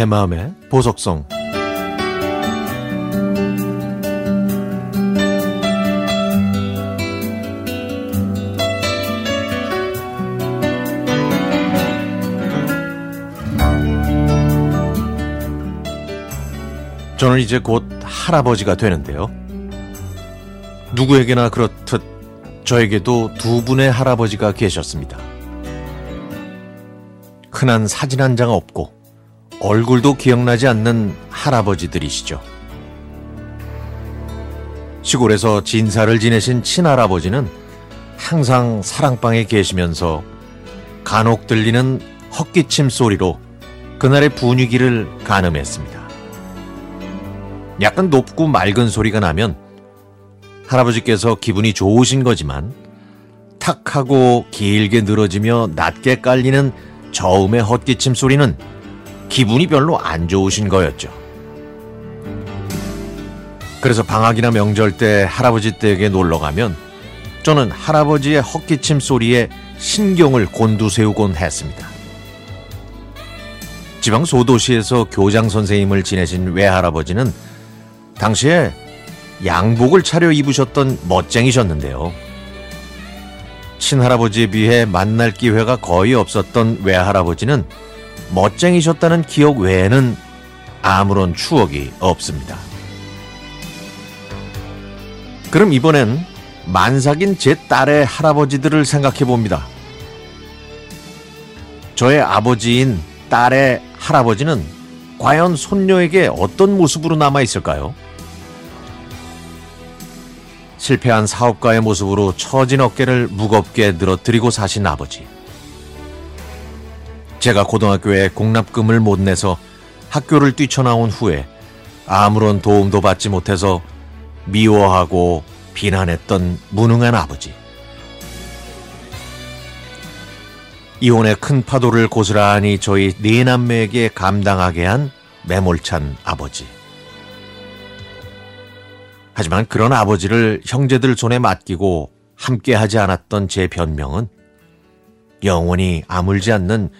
내 마음의 보석성 저는 이제 곧 할아버지가 되는데요. 누구에게나 그렇듯 저에게도 두 분의 할아버지가 계셨습니다. 흔한 사진 한 장 없고 얼굴도 기억나지 않는 할아버지들이시죠. 시골에서 진사를 지내신 친할아버지는 항상 사랑방에 계시면서 간혹 들리는 헛기침 소리로 그날의 분위기를 가늠했습니다. 약간 높고 맑은 소리가 나면 할아버지께서 기분이 좋으신 거지만 탁 하고 길게 늘어지며 낮게 깔리는 저음의 헛기침 소리는 기분이 별로 안 좋으신 거였죠. 그래서 방학이나 명절 때 할아버지 댁에 놀러 가면 저는 할아버지의 헛기침 소리에 신경을 곤두세우곤 했습니다. 지방 소도시에서 교장 선생님을 지내신 외할아버지는 당시에 양복을 차려 입으셨던 멋쟁이셨는데요. 친할아버지에 비해 만날 기회가 거의 없었던 외할아버지는 멋쟁이셨다는 기억 외에는 아무런 추억이 없습니다. 그럼 이번엔 만삭인 제 딸의 할아버지들을 생각해 봅니다. 저의 아버지인 딸의 할아버지는 과연 손녀에게 어떤 모습으로 남아 있을까요? 실패한 사업가의 모습으로 처진 어깨를 무겁게 늘어뜨리고 사신 아버지. 제가 고등학교에 공납금을 못 내서 학교를 뛰쳐나온 후에 아무런 도움도 받지 못해서 미워하고 비난했던 무능한 아버지. 이혼의 큰 파도를 고스란히 저희 네 남매에게 감당하게 한 매몰찬 아버지. 하지만 그런 아버지를 형제들 손에 맡기고 함께 하지 않았던 제 변명은 영원히 아물지 않는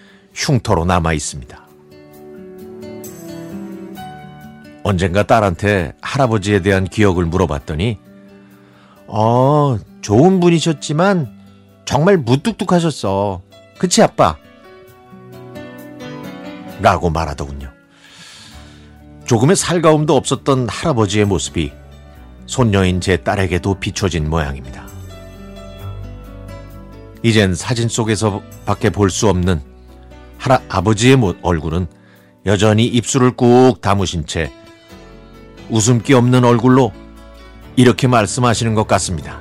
흉터로 남아 있습니다. 언젠가 딸한테 할아버지에 대한 기억을 물어봤더니, 어, 좋은 분이셨지만 정말 무뚝뚝하셨어. 그치, 아빠? 라고 말하더군요. 조금의 살가움도 없었던 할아버지의 모습이 손녀인 제 딸에게도 비춰진 모양입니다. 이젠 사진 속에서 밖에 볼 수 없는 할아 아버지의 얼굴은 여전히 입술을 꾹 다무신 채 웃음기 없는 얼굴로 이렇게 말씀하시는 것 같습니다.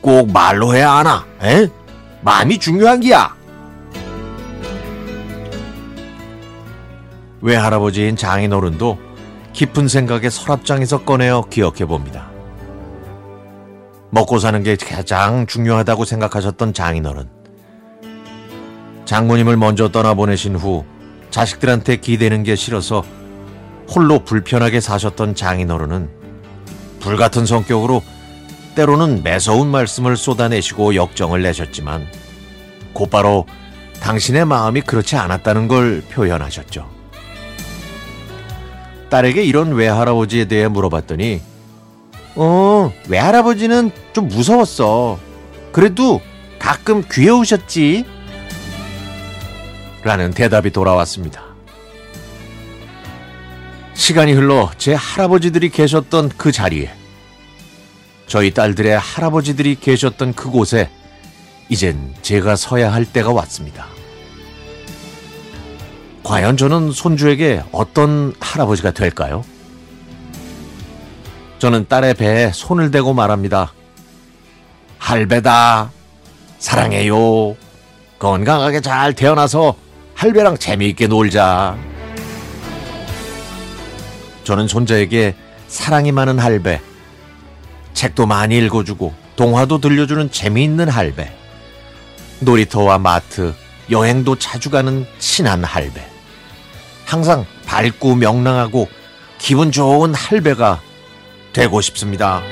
꼭 말로 해야 하나? 에? 마음이 중요한 기야. 외할아버지인 장인어른도 깊은 생각에 서랍장에서 꺼내어 기억해 봅니다. 먹고 사는 게 가장 중요하다고 생각하셨던 장인어른. 장모님을 먼저 떠나보내신 후 자식들한테 기대는 게 싫어서 홀로 불편하게 사셨던 장인어른은 불같은 성격으로 때로는 매서운 말씀을 쏟아내시고 역정을 내셨지만 곧바로 당신의 마음이 그렇지 않았다는 걸 표현하셨죠. 딸에게 이런 외할아버지에 대해 물어봤더니 어, 외할아버지는 좀 무서웠어. 그래도 가끔 귀여우셨지. 라는 대답이 돌아왔습니다. 시간이 흘러 제 할아버지들이 계셨던 그 자리에 저희 딸들의 할아버지들이 계셨던 그곳에 이젠 제가 서야 할 때가 왔습니다. 과연 저는 손주에게 어떤 할아버지가 될까요? 저는 딸의 배에 손을 대고 말합니다. 할배다. 사랑해요. 건강하게 잘 태어나서 할배랑 재미있게 놀자. 저는 손자에게 사랑이 많은 할배, 책도 많이 읽어주고 동화도 들려주는 재미있는 할배, 놀이터와 마트, 여행도 자주 가는 친한 할배, 항상 밝고 명랑하고 기분 좋은 할배가 되고 싶습니다.